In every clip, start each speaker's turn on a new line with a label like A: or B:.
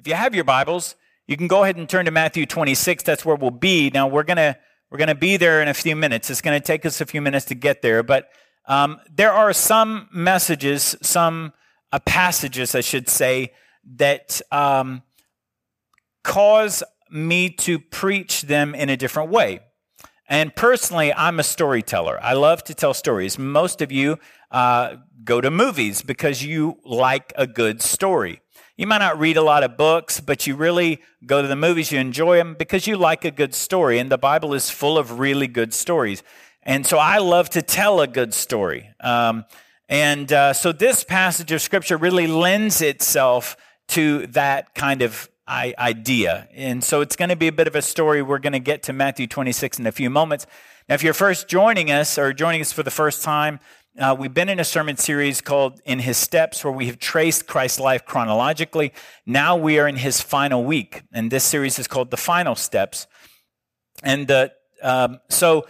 A: If you have your Bibles, you can go ahead and turn to Matthew 26. That's where we'll be. Now, we're going to we're going to be there in a few minutes. It's going to take us a few minutes to get there, but um, there are some messages, some uh, passages, I should say, that um, cause me to preach them in a different way. And personally, I'm a storyteller. I love to tell stories. Most of you uh, go to movies because you like a good story. You might not read a lot of books, but you really go to the movies, you enjoy them because you like a good story. And the Bible is full of really good stories. And so I love to tell a good story. Um, and uh, so this passage of Scripture really lends itself to that kind of idea. And so it's going to be a bit of a story. We're going to get to Matthew 26 in a few moments. Now, if you're first joining us or joining us for the first time, uh, we've been in a sermon series called In His Steps, where we have traced Christ's life chronologically. Now we are in His final week, and this series is called The Final Steps. And uh, um, so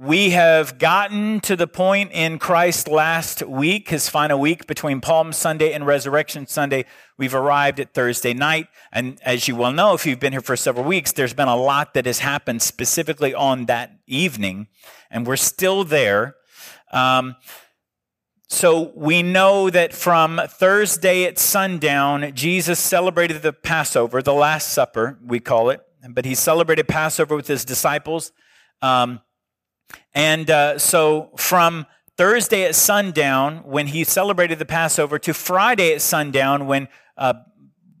A: we have gotten to the point in Christ's last week, his final week between Palm Sunday and Resurrection Sunday. We've arrived at Thursday night. And as you well know, if you've been here for several weeks, there's been a lot that has happened specifically on that evening. And we're still there. Um, so we know that from Thursday at sundown, Jesus celebrated the Passover, the Last Supper, we call it. But he celebrated Passover with his disciples. Um, and uh, so from Thursday at sundown, when he celebrated the Passover, to Friday at sundown, when uh,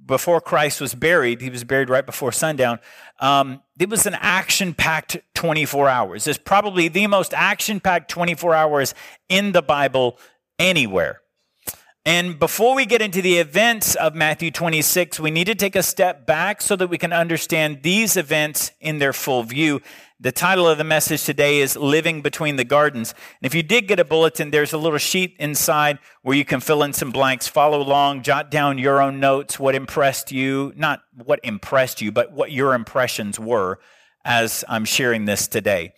A: before Christ was buried, he was buried right before sundown. Um, it was an action packed 24 hours. It's probably the most action packed 24 hours in the Bible anywhere. And before we get into the events of Matthew 26, we need to take a step back so that we can understand these events in their full view. The title of the message today is Living Between the Gardens. And if you did get a bulletin, there's a little sheet inside where you can fill in some blanks, follow along, jot down your own notes, what impressed you, not what impressed you, but what your impressions were as I'm sharing this today.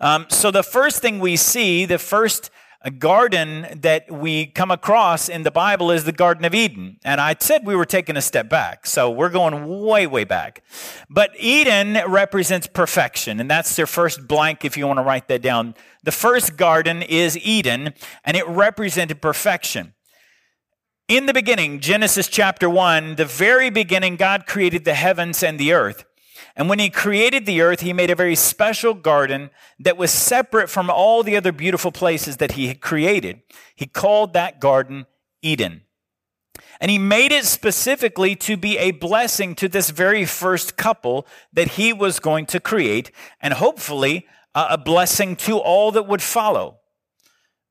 A: Um, so the first thing we see, the first a garden that we come across in the Bible is the Garden of Eden. And I said we were taking a step back. So we're going way, way back. But Eden represents perfection. And that's their first blank if you want to write that down. The first garden is Eden, and it represented perfection. In the beginning, Genesis chapter 1, the very beginning, God created the heavens and the earth. And when he created the earth, he made a very special garden that was separate from all the other beautiful places that he had created. He called that garden Eden. And he made it specifically to be a blessing to this very first couple that he was going to create, and hopefully a blessing to all that would follow.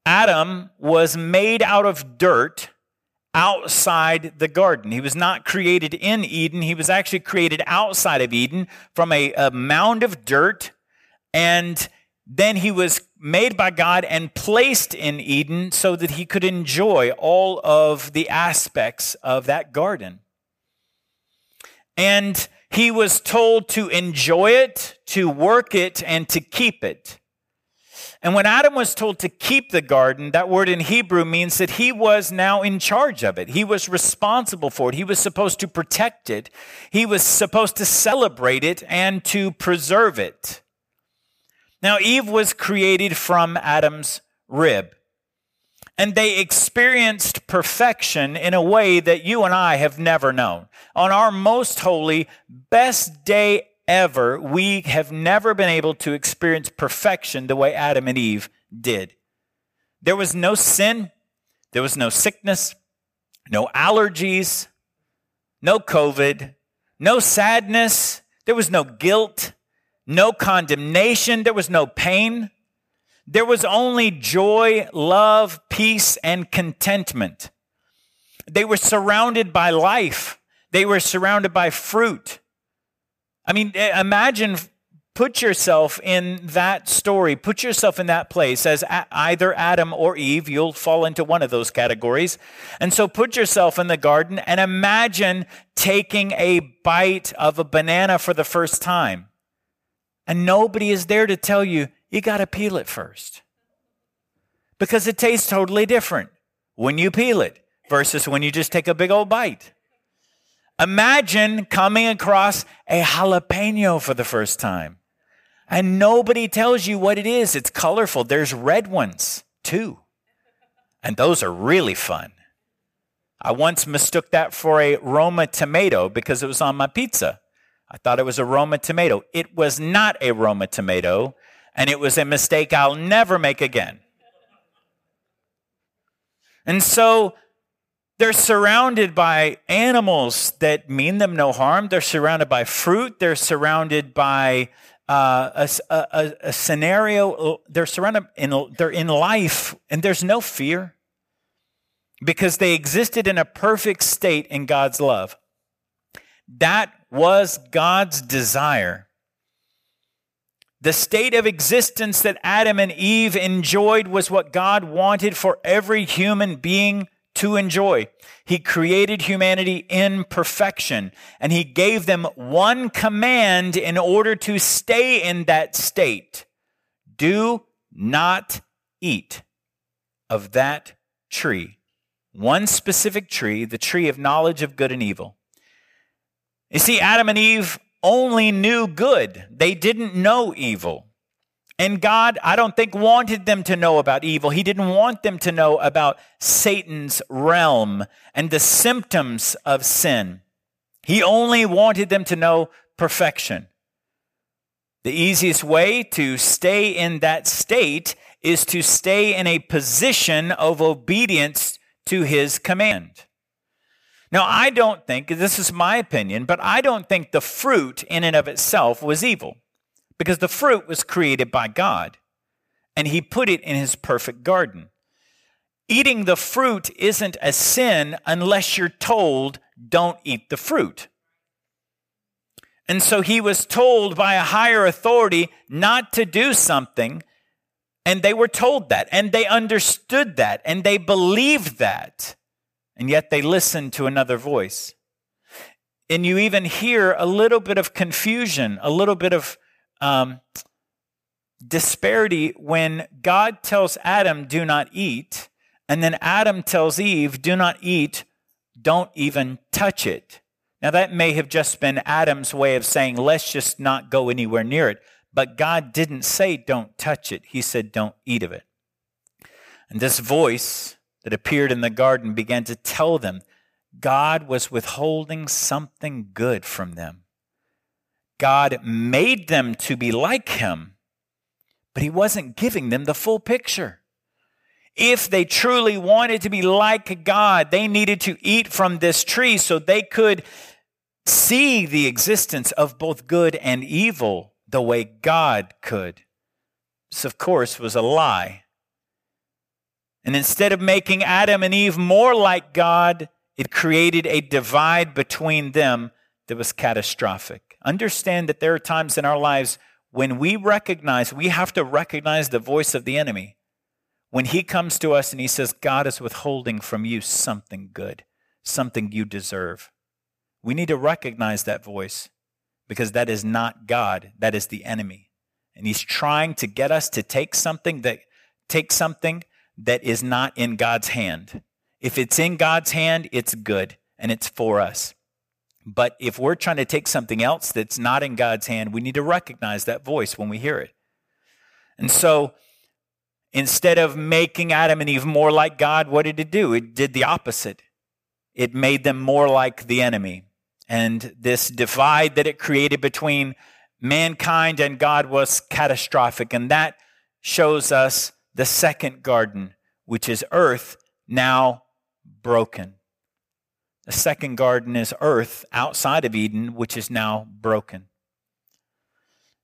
A: Adam was made out of dirt outside the garden. He was not created in Eden. He was actually created outside of Eden from a, a, mound of dirt. And then he was made by God and placed in Eden so that he could enjoy all of the aspects of that garden. And he was told to enjoy it, to work it, and to keep it. And when Adam was told to keep the garden, that word in Hebrew means that he was now in charge of it. He was responsible for it. He was supposed to protect it. He was supposed to celebrate it and to preserve it. Now, Eve was created from Adam's rib. And they experienced perfection in a way that you and I have never known. On our most holy, best day ever, we have never been able to experience perfection the way Adam and Eve did. There was no sin, there was no sickness, no allergies, no COVID, no sadness, there was no guilt, no condemnation, there was no pain. There was only joy, love, peace, and contentment. They were surrounded by life. They were surrounded by fruit. I mean, eh, imagine, put yourself in that story, put yourself in that place as either Adam or Eve. You'll fall into one of those categories. And so put yourself in the garden and imagine taking a bite of a banana for the first time. And nobody is there to tell you, you got to peel it first. Because it tastes totally different when you peel it versus when you just take a big old bite. Imagine coming across a jalapeno for the first time. And nobody tells you what it is. It's colorful. There's red ones too. And those are really fun. I once mistook that for a Roma tomato because it was on my pizza. I thought it was a Roma tomato. It was not a Roma tomato, and it was a mistake I'll never make again. And so they're surrounded by animals that mean them no harm. They're surrounded by fruit. They're surrounded by uh, a, a, a, scenario. They're surrounded in, they're in life, and there's no fear because they existed in a perfect state in God's love. That was God's desire. The state of existence that Adam and Eve enjoyed was what God wanted for every human being to enjoy. He created humanity in perfection and he gave them one command in order to stay in that state. Do not eat of that tree. One specific tree, the tree of knowledge of good and evil. You see, Adam and Eve only knew good. They didn't know evil. And God, I don't think, wanted them to know about evil. He didn't want them to know about Satan's realm and the symptoms of sin. He only wanted them to know perfection. The easiest way to stay in that state is to stay in a position of obedience to his command. Now, I don't think, this is my opinion, but I don't think the fruit in and of itself was evil because the fruit was created by God and he put it in his perfect garden. Eating the fruit isn't a sin unless you're told, don't eat the fruit. And so he was told by a higher authority not to do something, and they were told that, and they understood that, and they believed that, and yet they listened to another voice. And you even hear a little bit of confusion, a little bit of um, disparity when God tells Adam, do not eat, and then Adam tells Eve, do not eat, don't even touch it. Now, that may have just been Adam's way of saying, let's just not go anywhere near it. But God didn't say, don't touch it. He said, don't eat of it. And this voice that appeared in the garden began to tell them God was withholding something good from them. God made them to be like him, but he wasn't giving them the full picture. If they truly wanted to be like God, they needed to eat from this tree so they could see the existence of both good and evil the way God could. This, of course, was a lie. And instead of making Adam and Eve more like God, it created a divide between them that was catastrophic. Understand that there are times in our lives when we recognize, we have to recognize the voice of the enemy. When he comes to us and he says, God is withholding from you something good, something you deserve. We need to recognize that voice because that is not God, that is the enemy. And he's trying to get us to take something that take something that is not in God's hand. If it's in God's hand, it's good and it's for us. But if we're trying to take something else that's not in God's hand, we need to recognize that voice when we hear it. And so instead of making Adam and Eve more like God, what did it do? It did the opposite. It made them more like the enemy. And this divide that it created between mankind and God was catastrophic. And that shows us the second garden, which is earth now broken. The second garden is earth outside of Eden, which is now broken.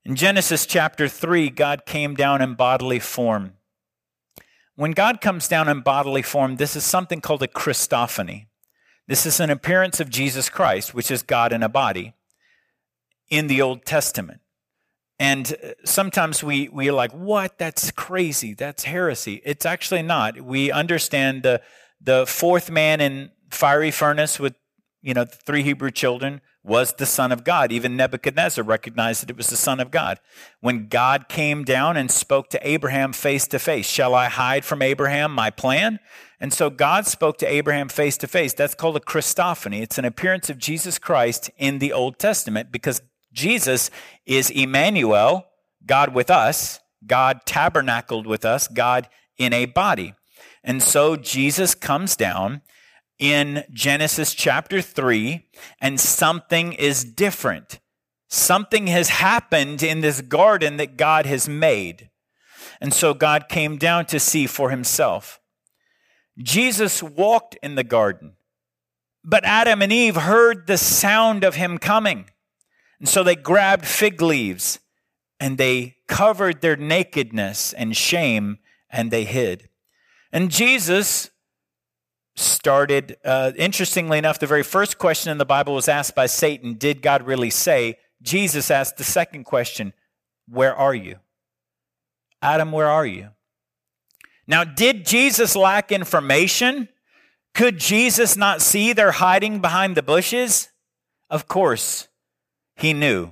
A: In Genesis chapter 3, God came down in bodily form. When God comes down in bodily form, this is something called a Christophany. This is an appearance of Jesus Christ, which is God in a body, in the Old Testament. And uh, sometimes we, we are like, what? That's crazy. That's heresy. It's actually not. We understand the, the fourth man in fiery furnace with you know the three Hebrew children was the Son of God. Even Nebuchadnezzar recognized that it was the Son of God. When God came down and spoke to Abraham face to face, shall I hide from Abraham my plan? And so God spoke to Abraham face to face. That's called a Christophany. It's an appearance of Jesus Christ in the Old Testament because Jesus is Emmanuel, God with us, God tabernacled with us, God in a body. And so Jesus comes down in Genesis chapter 3, and something is different. Something has happened in this garden that God has made. And so God came down to see for himself. Jesus walked in the garden, but Adam and Eve heard the sound of him coming. And so they grabbed fig leaves and they covered their nakedness and shame and they hid. And Jesus started, uh, interestingly enough, the very first question in the Bible was asked by Satan Did God really say? Jesus asked the second question Where are you? Adam, where are you? Now, did Jesus lack information? Could Jesus not see they're hiding behind the bushes? Of course, he knew.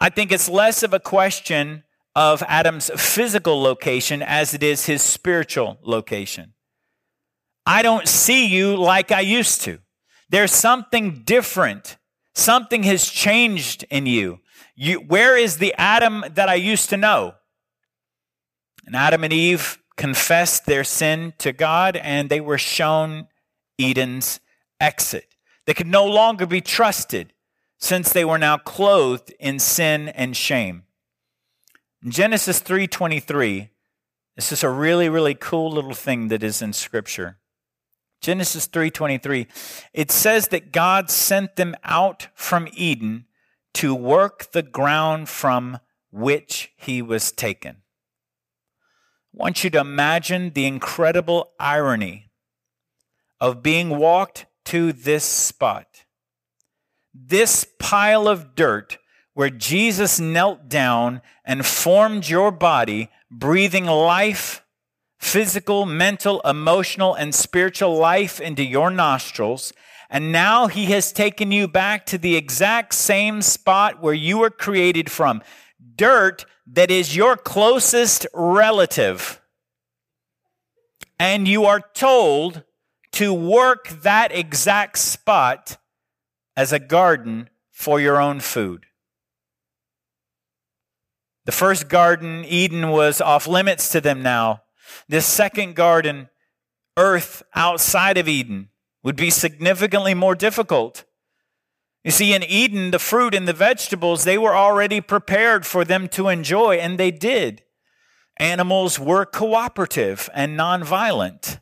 A: I think it's less of a question of Adam's physical location as it is his spiritual location. I don't see you like I used to. There's something different. Something has changed in you. you. Where is the Adam that I used to know? And Adam and Eve confessed their sin to God and they were shown Eden's exit. They could no longer be trusted since they were now clothed in sin and shame. In Genesis 3:23, this is a really really cool little thing that is in scripture. Genesis 3:23, it says that God sent them out from Eden to work the ground from which he was taken. I want you to imagine the incredible irony of being walked to this spot. This pile of dirt where Jesus knelt down and formed your body, breathing life, physical, mental, emotional, and spiritual life into your nostrils. And now he has taken you back to the exact same spot where you were created from. Dirt that is your closest relative. And you are told to work that exact spot as a garden for your own food. The first garden, Eden, was off limits to them now. This second garden, earth outside of Eden, would be significantly more difficult. You see, in Eden, the fruit and the vegetables, they were already prepared for them to enjoy, and they did. Animals were cooperative and nonviolent.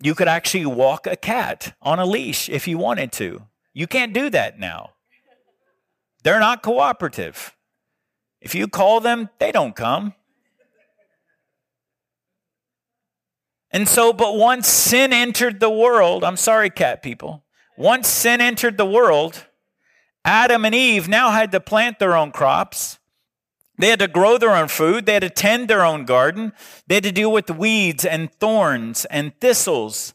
A: You could actually walk a cat on a leash if you wanted to. You can't do that now. They're not cooperative. If you call them, they don't come. And so, but once sin entered the world, I'm sorry, cat people, once sin entered the world, Adam and Eve now had to plant their own crops. They had to grow their own food. They had to tend their own garden. They had to deal with weeds and thorns and thistles.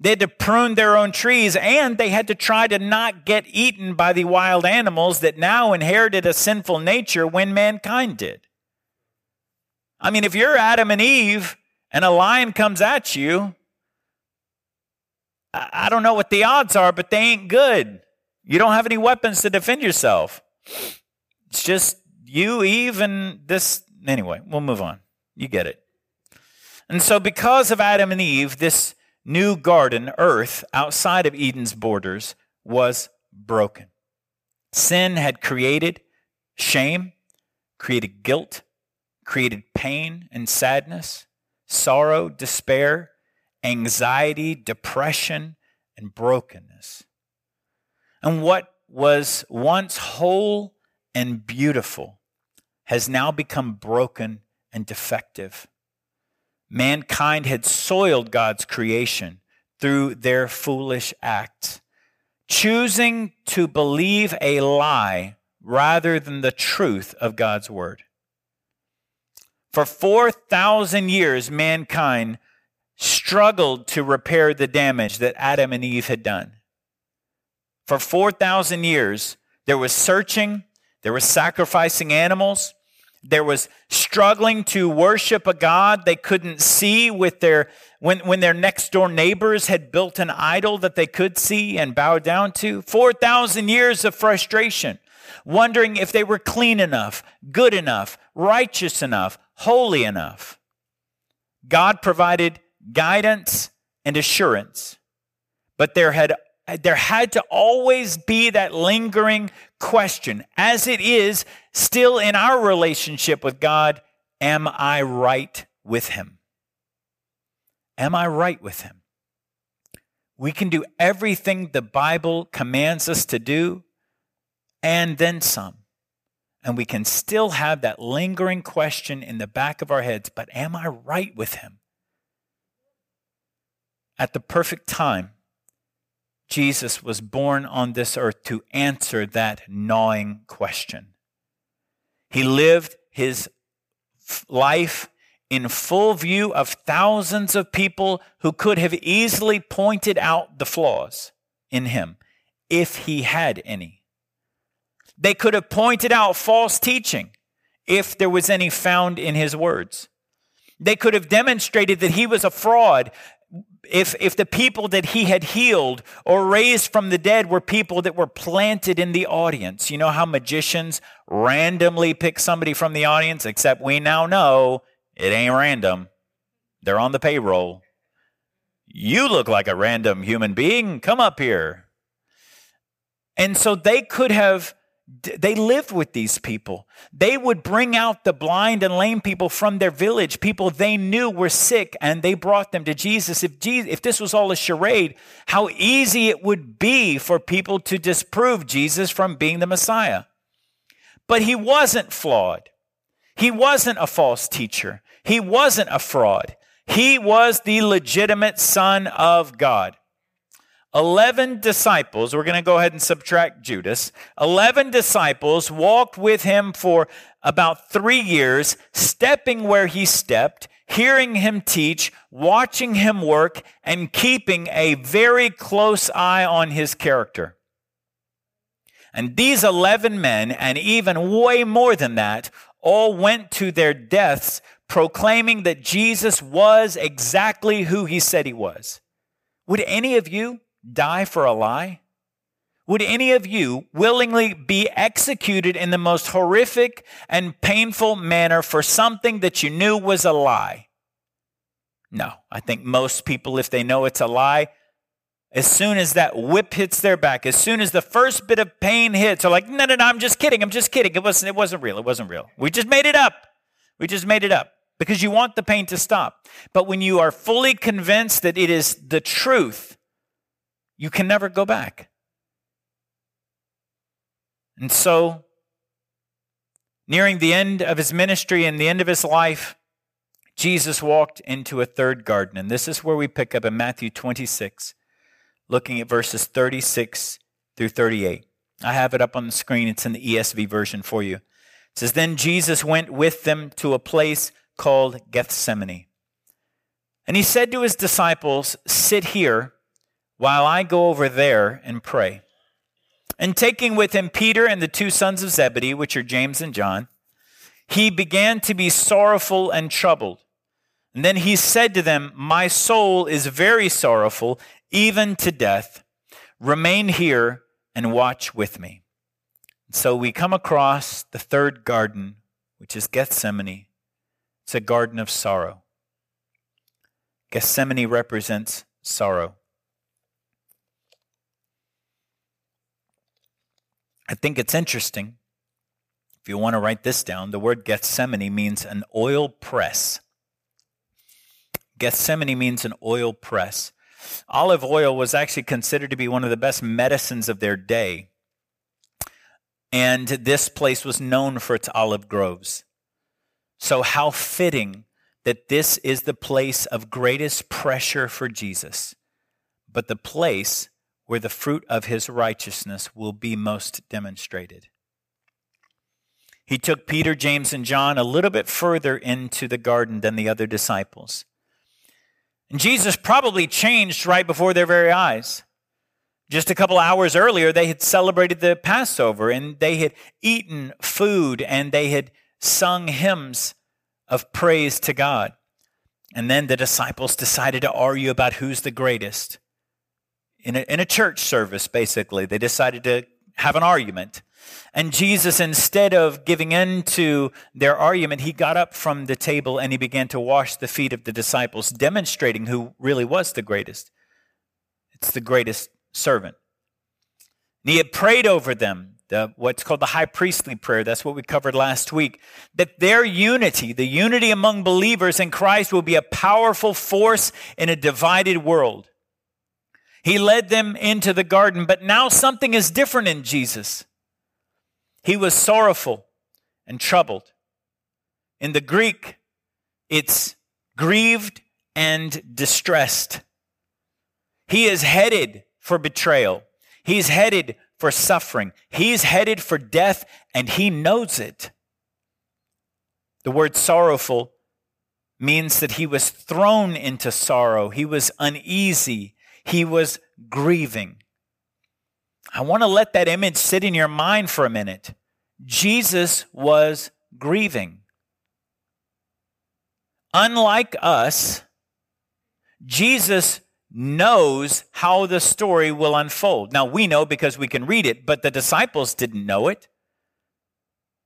A: They had to prune their own trees and they had to try to not get eaten by the wild animals that now inherited a sinful nature when mankind did. I mean, if you're Adam and Eve and a lion comes at you, I don't know what the odds are, but they ain't good. You don't have any weapons to defend yourself. It's just you, Eve, and this. Anyway, we'll move on. You get it. And so, because of Adam and Eve, this new garden, earth, outside of Eden's borders, was broken. Sin had created shame, created guilt, created pain and sadness, sorrow, despair, anxiety, depression, and brokenness. And what was once whole and beautiful has now become broken and defective. Mankind had soiled God's creation through their foolish acts, choosing to believe a lie rather than the truth of God's word. For 4,000 years, mankind struggled to repair the damage that Adam and Eve had done. For 4,000 years, there was searching, there was sacrificing animals, There was struggling to worship a God they couldn't see with their when, when their next door neighbors had built an idol that they could see and bow down to. 4,000 years of frustration, wondering if they were clean enough, good enough, righteous enough, holy enough. God provided guidance and assurance, but there had there had to always be that lingering question, as it is still in our relationship with God Am I right with Him? Am I right with Him? We can do everything the Bible commands us to do and then some. And we can still have that lingering question in the back of our heads but am I right with Him? At the perfect time, Jesus was born on this earth to answer that gnawing question. He lived his life in full view of thousands of people who could have easily pointed out the flaws in him if he had any. They could have pointed out false teaching if there was any found in his words. They could have demonstrated that he was a fraud if, if the people that he had healed or raised from the dead were people that were planted in the audience. You know how magicians randomly pick somebody from the audience, except we now know it ain't random. They're on the payroll. You look like a random human being. Come up here. And so they could have they lived with these people. They would bring out the blind and lame people from their village, people they knew were sick, and they brought them to Jesus. If, Jesus, if this was all a charade, how easy it would be for people to disprove Jesus from being the Messiah. But he wasn't flawed. He wasn't a false teacher. He wasn't a fraud. He was the legitimate Son of God. 11 disciples, we're going to go ahead and subtract Judas. 11 disciples walked with him for about three years, stepping where he stepped, hearing him teach, watching him work, and keeping a very close eye on his character. And these 11 men, and even way more than that, all went to their deaths proclaiming that Jesus was exactly who he said he was. Would any of you die for a lie? Would any of you willingly be executed in the most horrific and painful manner for something that you knew was a lie? No. I think most people, if they know it's a lie, as soon as that whip hits their back, as soon as the first bit of pain hits, are like, no, no, no, I'm just kidding. I'm just kidding. It wasn't, it wasn't real. It wasn't real. We just made it up. We just made it up because you want the pain to stop. But when you are fully convinced that it is the truth, you can never go back. And so, nearing the end of his ministry and the end of his life, Jesus walked into a third garden. And this is where we pick up in Matthew 26, looking at verses 36 through 38. I have it up on the screen. It's in the ESV version for you. It says, Then Jesus went with them to a place called Gethsemane. And he said to his disciples, Sit here while I go over there and pray. And taking with him Peter and the two sons of Zebedee, which are James and John, he began to be sorrowful and troubled. And then he said to them, My soul is very sorrowful, even to death. Remain here and watch with me. So we come across the third garden, which is Gethsemane. It's a garden of sorrow. Gethsemane represents sorrow. I think it's interesting. If you want to write this down, the word Gethsemane means an oil press. Gethsemane means an oil press. Olive oil was actually considered to be one of the best medicines of their day. And this place was known for its olive groves. So, how fitting that this is the place of greatest pressure for Jesus, but the place where the fruit of his righteousness will be most demonstrated. He took Peter, James, and John a little bit further into the garden than the other disciples. And Jesus probably changed right before their very eyes. Just a couple hours earlier, they had celebrated the Passover and they had eaten food and they had sung hymns of praise to God. And then the disciples decided to argue about who's the greatest. In a, in a church service, basically, they decided to have an argument. And Jesus, instead of giving in to their argument, he got up from the table and he began to wash the feet of the disciples, demonstrating who really was the greatest. It's the greatest servant. And he had prayed over them, the, what's called the high priestly prayer. That's what we covered last week. That their unity, the unity among believers in Christ, will be a powerful force in a divided world. He led them into the garden, but now something is different in Jesus. He was sorrowful and troubled. In the Greek, it's grieved and distressed. He is headed for betrayal. He's headed for suffering. He's headed for death, and he knows it. The word sorrowful means that he was thrown into sorrow. He was uneasy. He was grieving. I want to let that image sit in your mind for a minute. Jesus was grieving. Unlike us, Jesus knows how the story will unfold. Now, we know because we can read it, but the disciples didn't know it.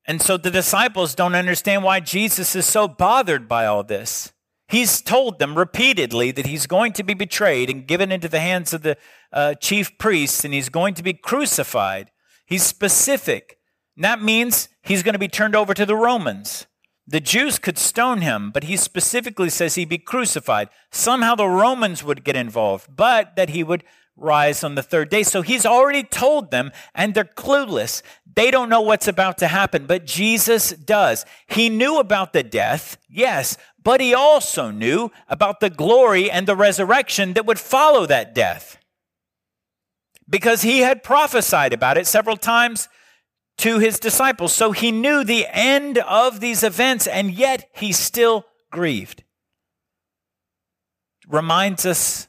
A: And so the disciples don't understand why Jesus is so bothered by all this. He's told them repeatedly that he's going to be betrayed and given into the hands of the uh, chief priests and he's going to be crucified. He's specific. And that means he's going to be turned over to the Romans. The Jews could stone him, but he specifically says he'd be crucified. Somehow the Romans would get involved, but that he would rise on the third day. So he's already told them, and they're clueless. They don't know what's about to happen, but Jesus does. He knew about the death, yes, but he also knew about the glory and the resurrection that would follow that death. Because he had prophesied about it several times to his disciples. So he knew the end of these events, and yet he still grieved. Reminds us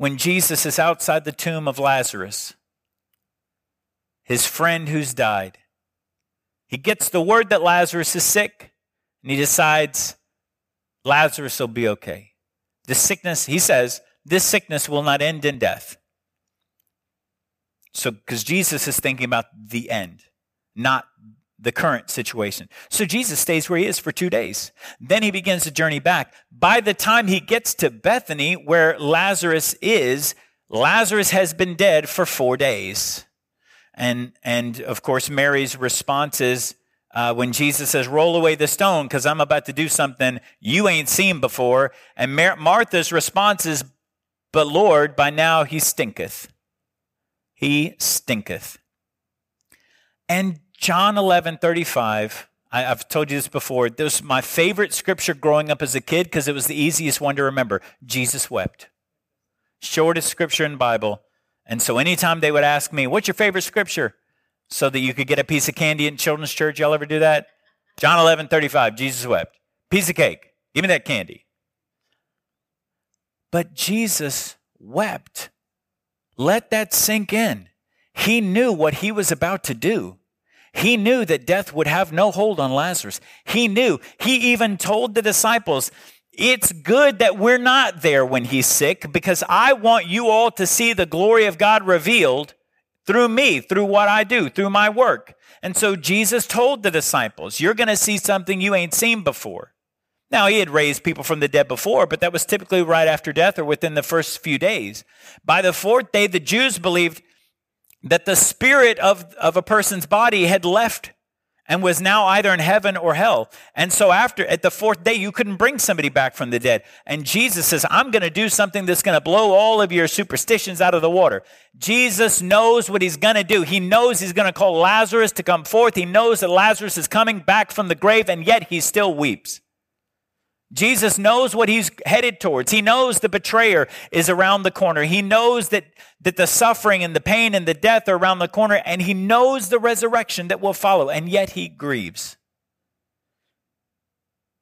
A: when Jesus is outside the tomb of Lazarus, his friend who's died. He gets the word that Lazarus is sick, and he decides Lazarus will be okay. This sickness, he says, this sickness will not end in death. So, because Jesus is thinking about the end, not the current situation. So Jesus stays where he is for two days. Then he begins the journey back. By the time he gets to Bethany, where Lazarus is, Lazarus has been dead for four days. And, and of course, Mary's response is uh, when Jesus says, Roll away the stone because I'm about to do something you ain't seen before. And Mar- Martha's response is, But Lord, by now he stinketh he stinketh. And John 11 35, I, have told you this before. This was my favorite scripture growing up as a kid because it was the easiest one to remember. Jesus wept. Shortest scripture in Bible. And so anytime they would ask me, What's your favorite scripture? So that you could get a piece of candy in children's church. Y'all ever do that? John 11 35, Jesus wept. Piece of cake. Give me that candy. But Jesus wept let that sink in. He knew what he was about to do. He knew that death would have no hold on Lazarus. He knew. He even told the disciples, it's good that we're not there when he's sick because I want you all to see the glory of God revealed through me, through what I do, through my work. And so Jesus told the disciples, You're going to see something you ain't seen before. Now, he had raised people from the dead before, but that was typically right after death or within the first few days. By the fourth day, the Jews believed that the spirit of, of a person's body had left and was now either in heaven or hell. And so after at the fourth day you couldn't bring somebody back from the dead. And Jesus says, "I'm going to do something that's going to blow all of your superstitions out of the water." Jesus knows what he's going to do. He knows he's going to call Lazarus to come forth. He knows that Lazarus is coming back from the grave and yet he still weeps. Jesus knows what he's headed towards. He knows the betrayer is around the corner. He knows that, that the suffering and the pain and the death are around the corner, and he knows the resurrection that will follow, and yet he grieves.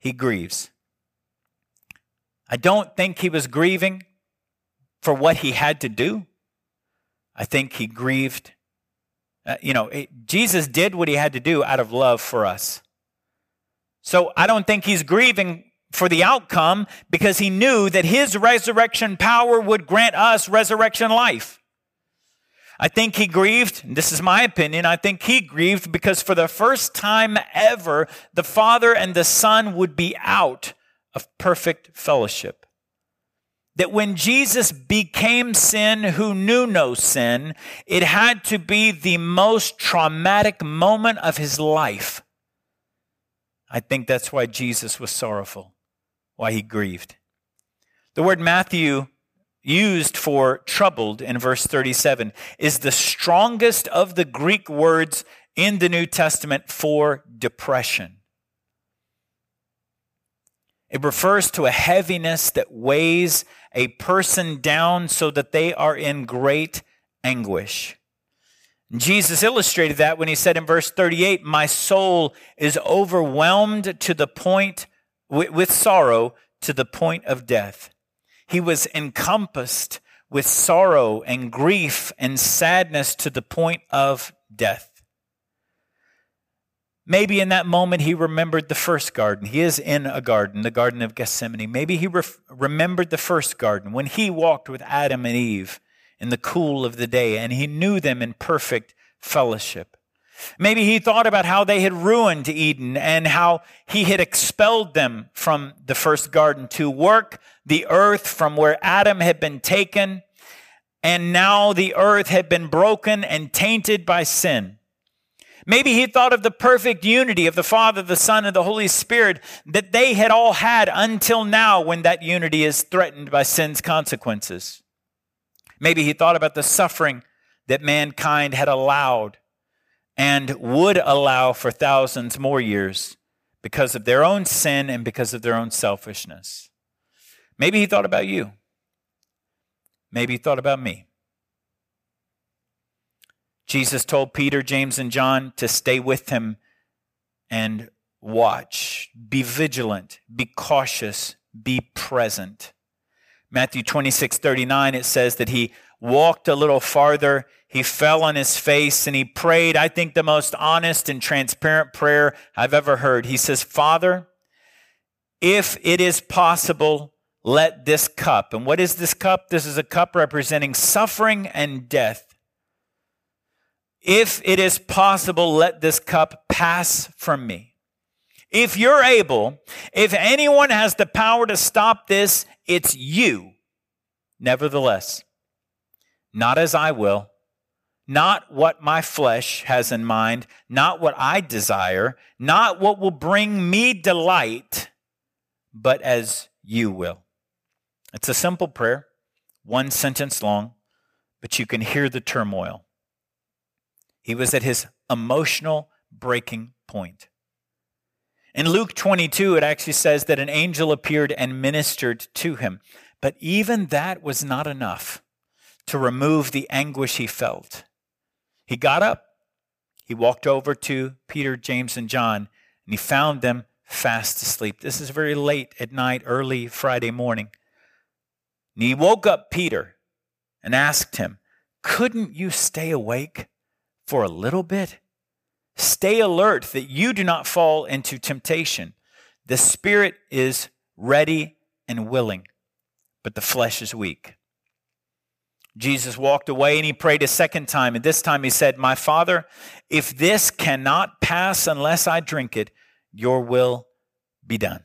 A: He grieves. I don't think he was grieving for what he had to do. I think he grieved Uh, you know, it, Jesus did what he had to do out of love for us. So I don't think he's grieving for the outcome because he knew that his resurrection power would grant us resurrection life. I think he grieved, this is my opinion, I think he grieved because for the first time ever, the Father and the Son would be out of perfect fellowship. That when Jesus became sin who knew no sin, it had to be the most traumatic moment of his life. I think that's why Jesus was sorrowful why he grieved. The word Matthew used for troubled in verse 37 is the strongest of the Greek words in the New Testament for depression. It refers to a heaviness that weighs a person down so that they are in great anguish. Jesus illustrated that when he said in verse 38, My soul is overwhelmed to the point with, sorrow to the point of death. He was encompassed with sorrow and grief and sadness to the point of death. Maybe in that moment he remembered the first garden. He is in a garden, the Garden of Gethsemane. Maybe he re- remembered the first garden when he walked with Adam and Eve in the cool of the day and he knew them in perfect fellowship. Maybe he thought about how they had ruined Eden and how he had expelled them from the first garden to work the earth from where Adam had been taken. And now the earth had been broken and tainted by sin. Maybe he thought of the perfect unity of the Father, the Son, and the Holy Spirit that they had all had until now when that unity is threatened by sin's consequences. Maybe he thought about the suffering that mankind had allowed and would allow for thousands more years because of their own sin and because of their own selfishness. Maybe he thought about you. Maybe he thought about me. Jesus told Peter, James, and John to stay with him and watch, be vigilant, be cautious, be present. Matthew 26 39, it says that he walked a little farther he fell on his face and he prayed, I think, the most honest and transparent prayer I've ever heard. He says, Father, if it is possible, let this cup, and what is this cup? This is a cup representing suffering and death. If it is possible, let this cup pass from me. If you're able, if anyone has the power to stop this, it's you. Nevertheless, not as I will, not what my flesh has in mind, not what I desire, not what will bring me delight, but as you will. It's a simple prayer, one sentence long, but you can hear the turmoil. He was at his emotional breaking point. In Luke 22, it actually says that an angel appeared and ministered to him. But even that was not enough to remove the anguish he felt. He got up, he walked over to Peter, James, and John, and he found them fast asleep. This is very late at night, early Friday morning. And he woke up Peter and asked him, Couldn't you stay awake for a little bit? Stay alert that you do not fall into temptation. The spirit is ready and willing, but the flesh is weak. Jesus walked away and he prayed a second time. And this time he said, My Father, if this cannot pass unless I drink it, your will be done.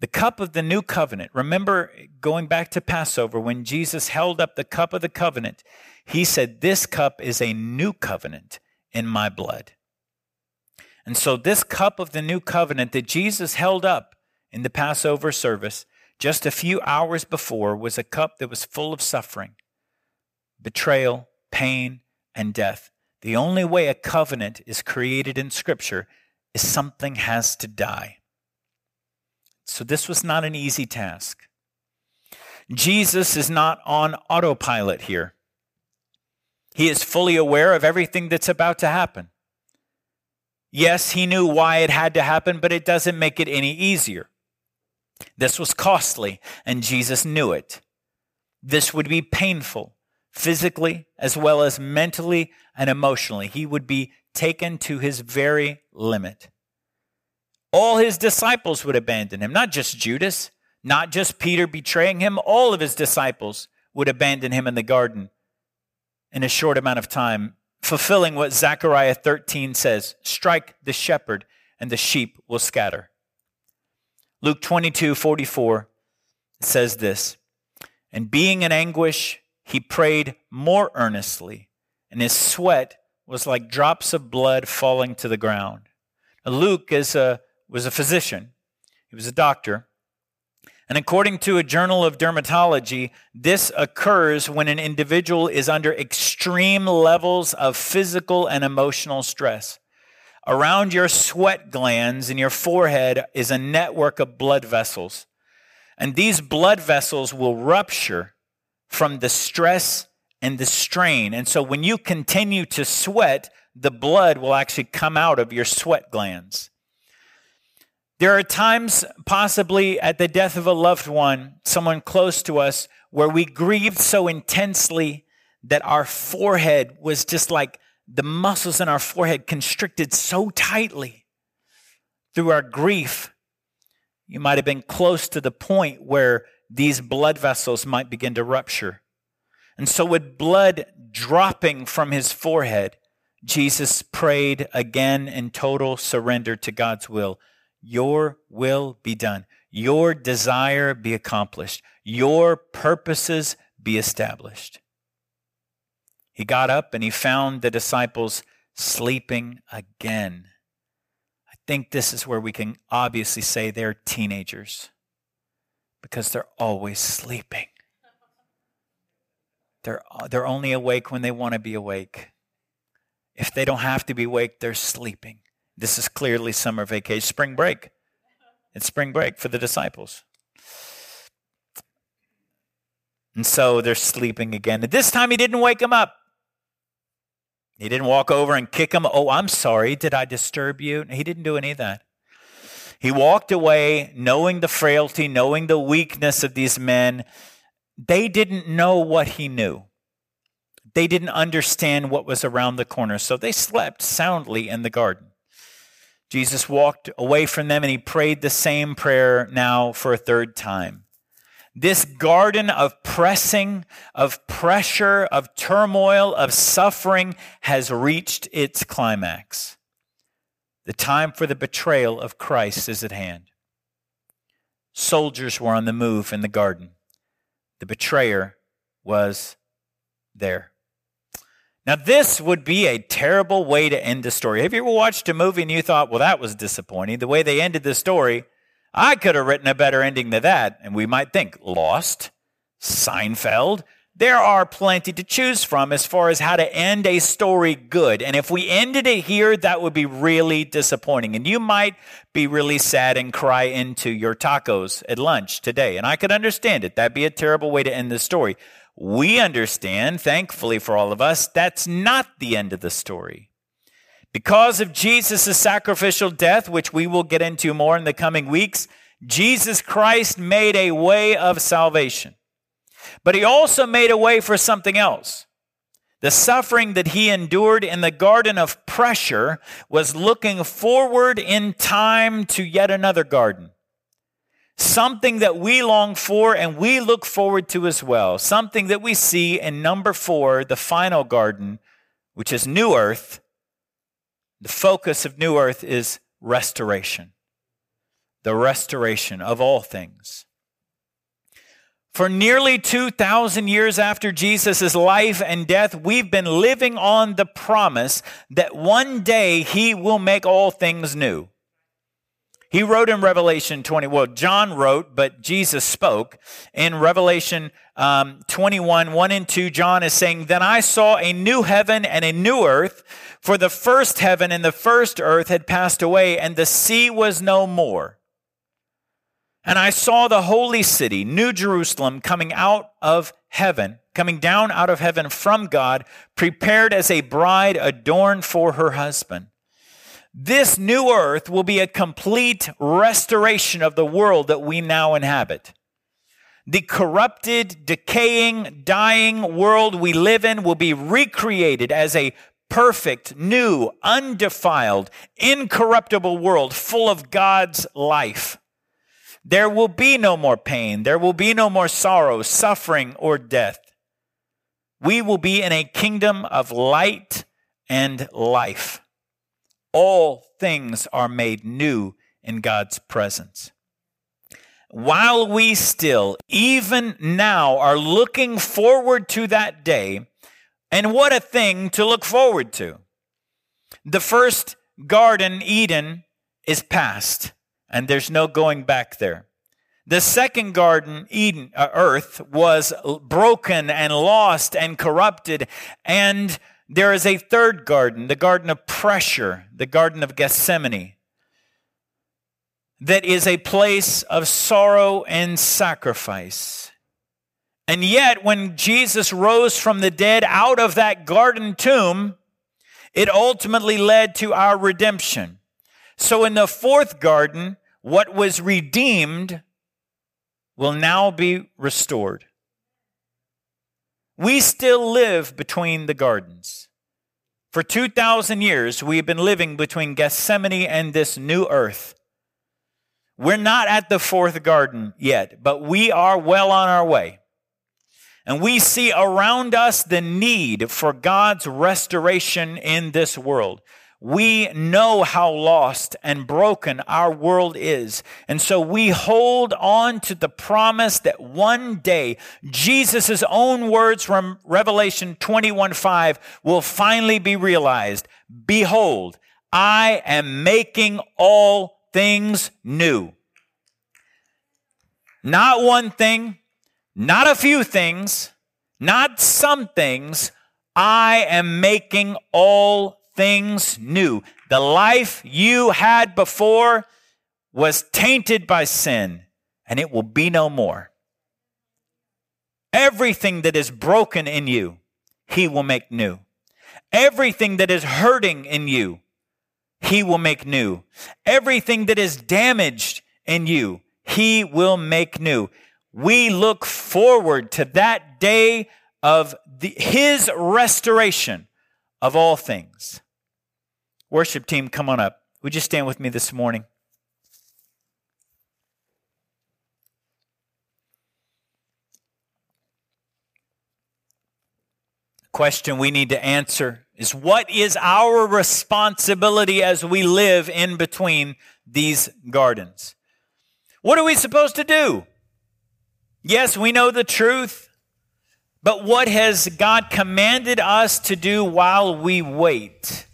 A: The cup of the new covenant. Remember going back to Passover when Jesus held up the cup of the covenant, he said, This cup is a new covenant in my blood. And so, this cup of the new covenant that Jesus held up in the Passover service just a few hours before was a cup that was full of suffering, betrayal, pain, and death. The only way a covenant is created in Scripture is something has to die. So this was not an easy task. Jesus is not on autopilot here. He is fully aware of everything that's about to happen. Yes, he knew why it had to happen, but it doesn't make it any easier. This was costly, and Jesus knew it. This would be painful, physically as well as mentally and emotionally. He would be taken to his very limit. All his disciples would abandon him, not just Judas, not just Peter betraying him, all of his disciples would abandon him in the garden in a short amount of time, fulfilling what Zechariah 13 says strike the shepherd, and the sheep will scatter. Luke 22 44 says this, and being in anguish, he prayed more earnestly, and his sweat was like drops of blood falling to the ground. Now, Luke is a, was a physician, he was a doctor. And according to a journal of dermatology, this occurs when an individual is under extreme levels of physical and emotional stress. Around your sweat glands in your forehead is a network of blood vessels. And these blood vessels will rupture from the stress and the strain. And so when you continue to sweat, the blood will actually come out of your sweat glands. There are times, possibly at the death of a loved one, someone close to us, where we grieved so intensely that our forehead was just like the muscles in our forehead constricted so tightly through our grief. You might have been close to the point where these blood vessels might begin to rupture. And so, with blood dropping from his forehead, Jesus prayed again in total surrender to God's will. Your will be done. Your desire be accomplished. Your purposes be established. He got up and he found the disciples sleeping again. I think this is where we can obviously say they're teenagers because they're always sleeping. They're, they're only awake when they want to be awake. If they don't have to be awake, they're sleeping. This is clearly summer vacation, spring break. It's spring break for the disciples. And so they're sleeping again. And this time he didn't wake them up. He didn't walk over and kick him. Oh, I'm sorry. Did I disturb you? He didn't do any of that. He walked away knowing the frailty, knowing the weakness of these men. They didn't know what he knew. They didn't understand what was around the corner. So they slept soundly in the garden. Jesus walked away from them and he prayed the same prayer now for a third time. This garden of pressing, of pressure, of turmoil, of suffering has reached its climax. The time for the betrayal of Christ is at hand. Soldiers were on the move in the garden. The betrayer was there. Now, this would be a terrible way to end the story. Have you ever watched a movie and you thought, well, that was disappointing? The way they ended the story, I could have written a better ending than that. And we might think, Lost, Seinfeld. There are plenty to choose from as far as how to end a story good. And if we ended it here, that would be really disappointing. And you might be really sad and cry into your tacos at lunch today. And I could understand it. That'd be a terrible way to end the story. We understand, thankfully for all of us, that's not the end of the story. Because of Jesus' sacrificial death, which we will get into more in the coming weeks, Jesus Christ made a way of salvation. But he also made a way for something else. The suffering that he endured in the garden of pressure was looking forward in time to yet another garden something that we long for and we look forward to as well. Something that we see in number four, the final garden, which is New Earth. The focus of New Earth is restoration, the restoration of all things. For nearly 2,000 years after Jesus' life and death, we've been living on the promise that one day he will make all things new. He wrote in Revelation 20, well, John wrote, but Jesus spoke. In Revelation um, 21, 1 and 2, John is saying, Then I saw a new heaven and a new earth, for the first heaven and the first earth had passed away, and the sea was no more. And I saw the holy city, New Jerusalem, coming out of heaven, coming down out of heaven from God, prepared as a bride adorned for her husband. This new earth will be a complete restoration of the world that we now inhabit. the corrupted, decaying, dying world we live in will be recreated as a perfect, new, undefiled, incorruptible world full of God's life. There will be no more pain. There will be no more sorrow, suffering, or death. We will be in a kingdom of light and life. All things are made new in God's presence while we still, even now, are looking forward to that day, and what a thing to look forward to. The first garden, Eden, is past, and there's no going back there. The second garden, Eden, uh, earth, was broken and lost and corrupted, and there is a third garden, the garden of pressure, the garden of Gethsemane that is a place of sorrow and sacrifice. And yet, when Jesus rose from the dead out of that garden tomb, it ultimately led to our redemption. So, in the fourth garden, what was redeemed will now be restored. We still live between the gardens. For 2,000 years, we've been living between Gethsemane and this new earth. We're not at the fourth garden yet, but we are well on our way. And we see around us the need for God's restoration in this world. We know how lost and broken our world is. And so we hold on to the promise that one day Jesus' own words from Revelation 21 5 will finally be realized. Behold, I am making all things new. Not one thing, not a few things, not some things. I am making all things new. The life you had before was tainted by sin, and it will be no more. Everything that is broken in you, He will make new. Everything that is hurting in you, he will make new. Everything that is damaged in you, He will make new. We look forward to that day of the, His restoration of all things. Worship team, come on up. Would you stand with me this morning? Question we need to answer is what is our responsibility as we live in between these gardens? What are we supposed to do? Yes, we know the truth, but what has God commanded us to do while we wait?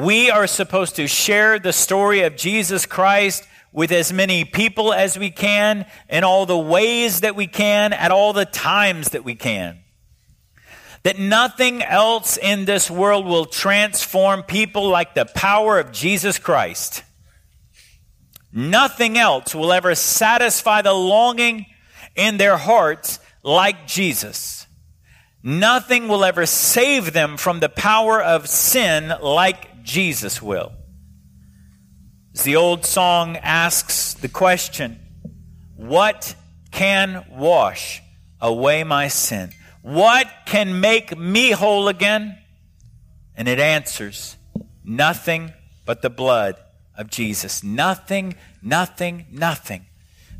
A: We are supposed to share the story of Jesus Christ with as many people as we can, in all the ways that we can, at all the times that we can that nothing else in this world will transform people like the power of Jesus Christ. Nothing else will ever satisfy the longing in their hearts like Jesus. Nothing will ever save them from the power of sin like Jesus will. As the old song asks the question, What can wash away my sin? What can make me whole again? And it answers, Nothing but the blood of Jesus. Nothing, nothing, nothing.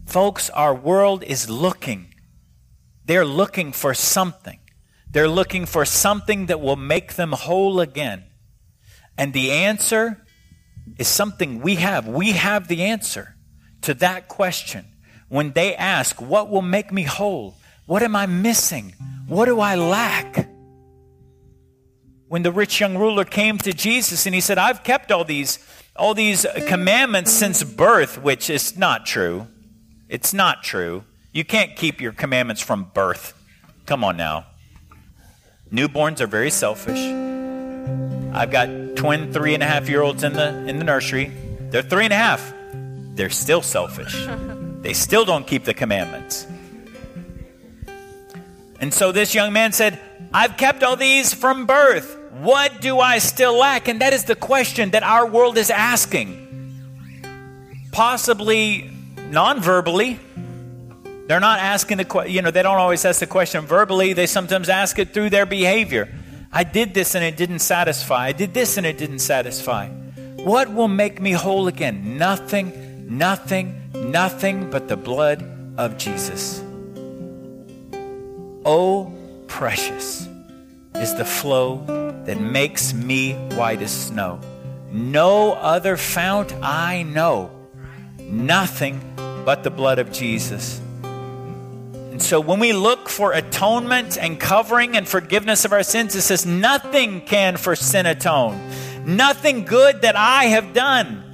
A: Folks, our world is looking. They're looking for something. They're looking for something that will make them whole again. And the answer is something we have. We have the answer to that question. When they ask, What will make me whole? What am I missing? What do I lack? When the rich young ruler came to Jesus and he said, I've kept all these, all these commandments since birth, which is not true. It's not true. You can't keep your commandments from birth. Come on now. Newborns are very selfish. I've got twin three and a half year olds in the in the nursery. They're three and a half. They're still selfish. They still don't keep the commandments. And so this young man said, I've kept all these from birth. What do I still lack? And that is the question that our world is asking. Possibly non verbally, They're not asking the question, you know, they don't always ask the question verbally. They sometimes ask it through their behavior. I did this and it didn't satisfy. I did this and it didn't satisfy. What will make me whole again? Nothing, nothing, nothing but the blood of Jesus. Oh, precious is the flow that makes me white as snow. No other fount I know, nothing but the blood of Jesus. So when we look for atonement and covering and forgiveness of our sins, it says, Nothing can for sin atone. Nothing good that I have done.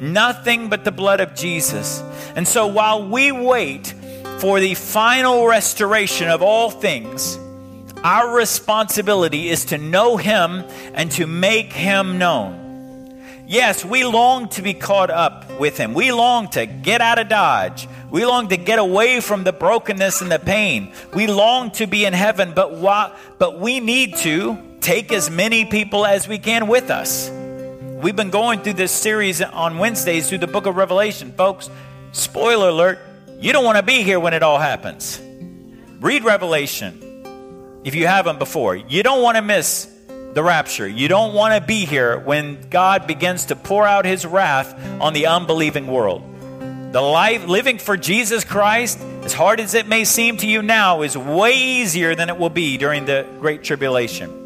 A: Nothing but the blood of Jesus. And so while we wait for the final restoration of all things, our responsibility is to know Him and to make Him known. Yes, we long to be caught up with Him. We long to get out of Dodge. We long to get away from the brokenness and the pain. We long to be in heaven, but, why, but we need to take as many people as we can with us. We've been going through this series on Wednesdays through the book of Revelation. Folks, spoiler alert, you don't want to be here when it all happens. Read Revelation if you haven't before. You don't want to miss the rapture. You don't want to be here when God begins to pour out his wrath on the unbelieving world. The life living for Jesus Christ, as hard as it may seem to you now, is way easier than it will be during the great tribulation.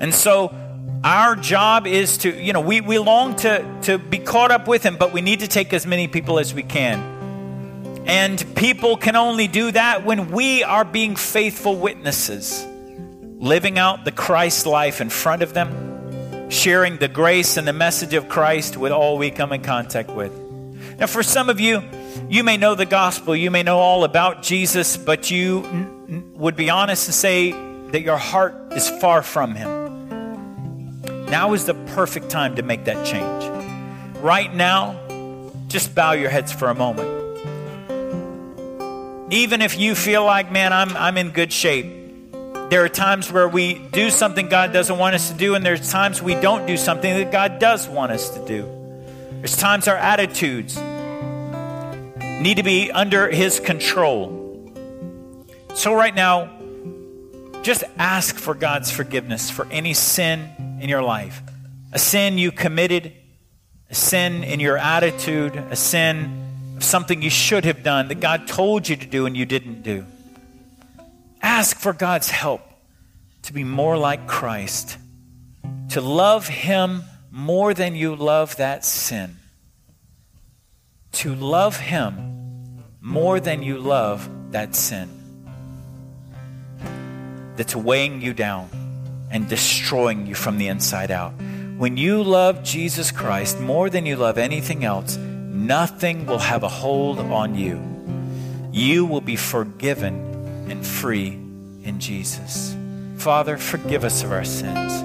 A: And so our job is to, you know, we, we long to, to be caught up with him, but we need to take as many people as we can. And people can only do that when we are being faithful witnesses living out the Christ life in front of them, sharing the grace and the message of Christ with all we come in contact with. Now, for some of you, you may know the gospel, you may know all about Jesus, but you n- would be honest and say that your heart is far from Him. Now is the perfect time to make that change. Right now, just bow your heads for a moment. Even if you feel like, man, I'm, I'm in good shape, there are times where we do something God doesn't want us to do, and there's times we don't do something that God does want us to do. There's times our attitudes need to be under His control. So, right now, just ask for God's forgiveness for any sin in your life a sin you committed, a sin in your attitude, a sin of something you should have done that God told you to do and you didn't do. Ask for God's help to be more like Christ, to love Him more than you love that sin, to love Him more than you love that sin that's weighing you down and destroying you from the inside out. When you love Jesus Christ more than you love anything else, nothing will have a hold on you. You will be forgiven and free in Jesus. Father, forgive us of our sins.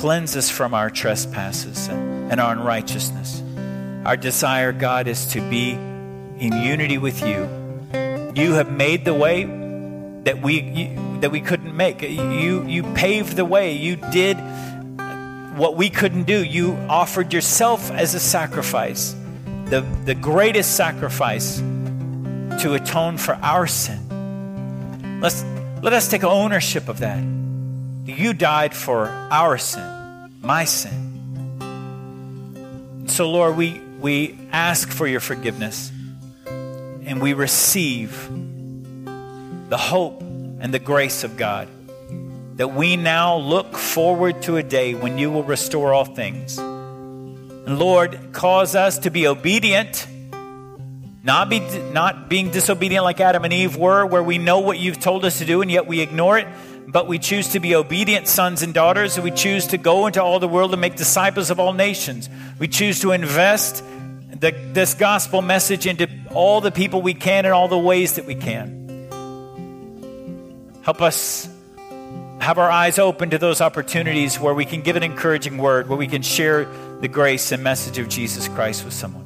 A: Cleanse us from our trespasses and, our unrighteousness. Our desire, God, is to be in unity with you. You have made the way that we you, that we couldn't make. You you paved the way. You did what we couldn't do. You offered yourself as a sacrifice, the, the greatest sacrifice to atone for our sin. Let's, let us take ownership of that. You died for our sin, my sin. So, Lord, we, we ask for your forgiveness and we receive the hope and the grace of God that we now look forward to a day when you will restore all things. And Lord, cause us to be obedient not, be, not being disobedient like Adam and Eve were, where we know what you've told us to do and yet we ignore it, but we choose to be obedient sons and daughters, and we choose to go into all the world and make disciples of all nations. We choose to invest the, this gospel message into all the people we can in all the ways that we can. Help us have our eyes open to those opportunities where we can give an encouraging word, where we can share the grace and message of Jesus Christ with someone.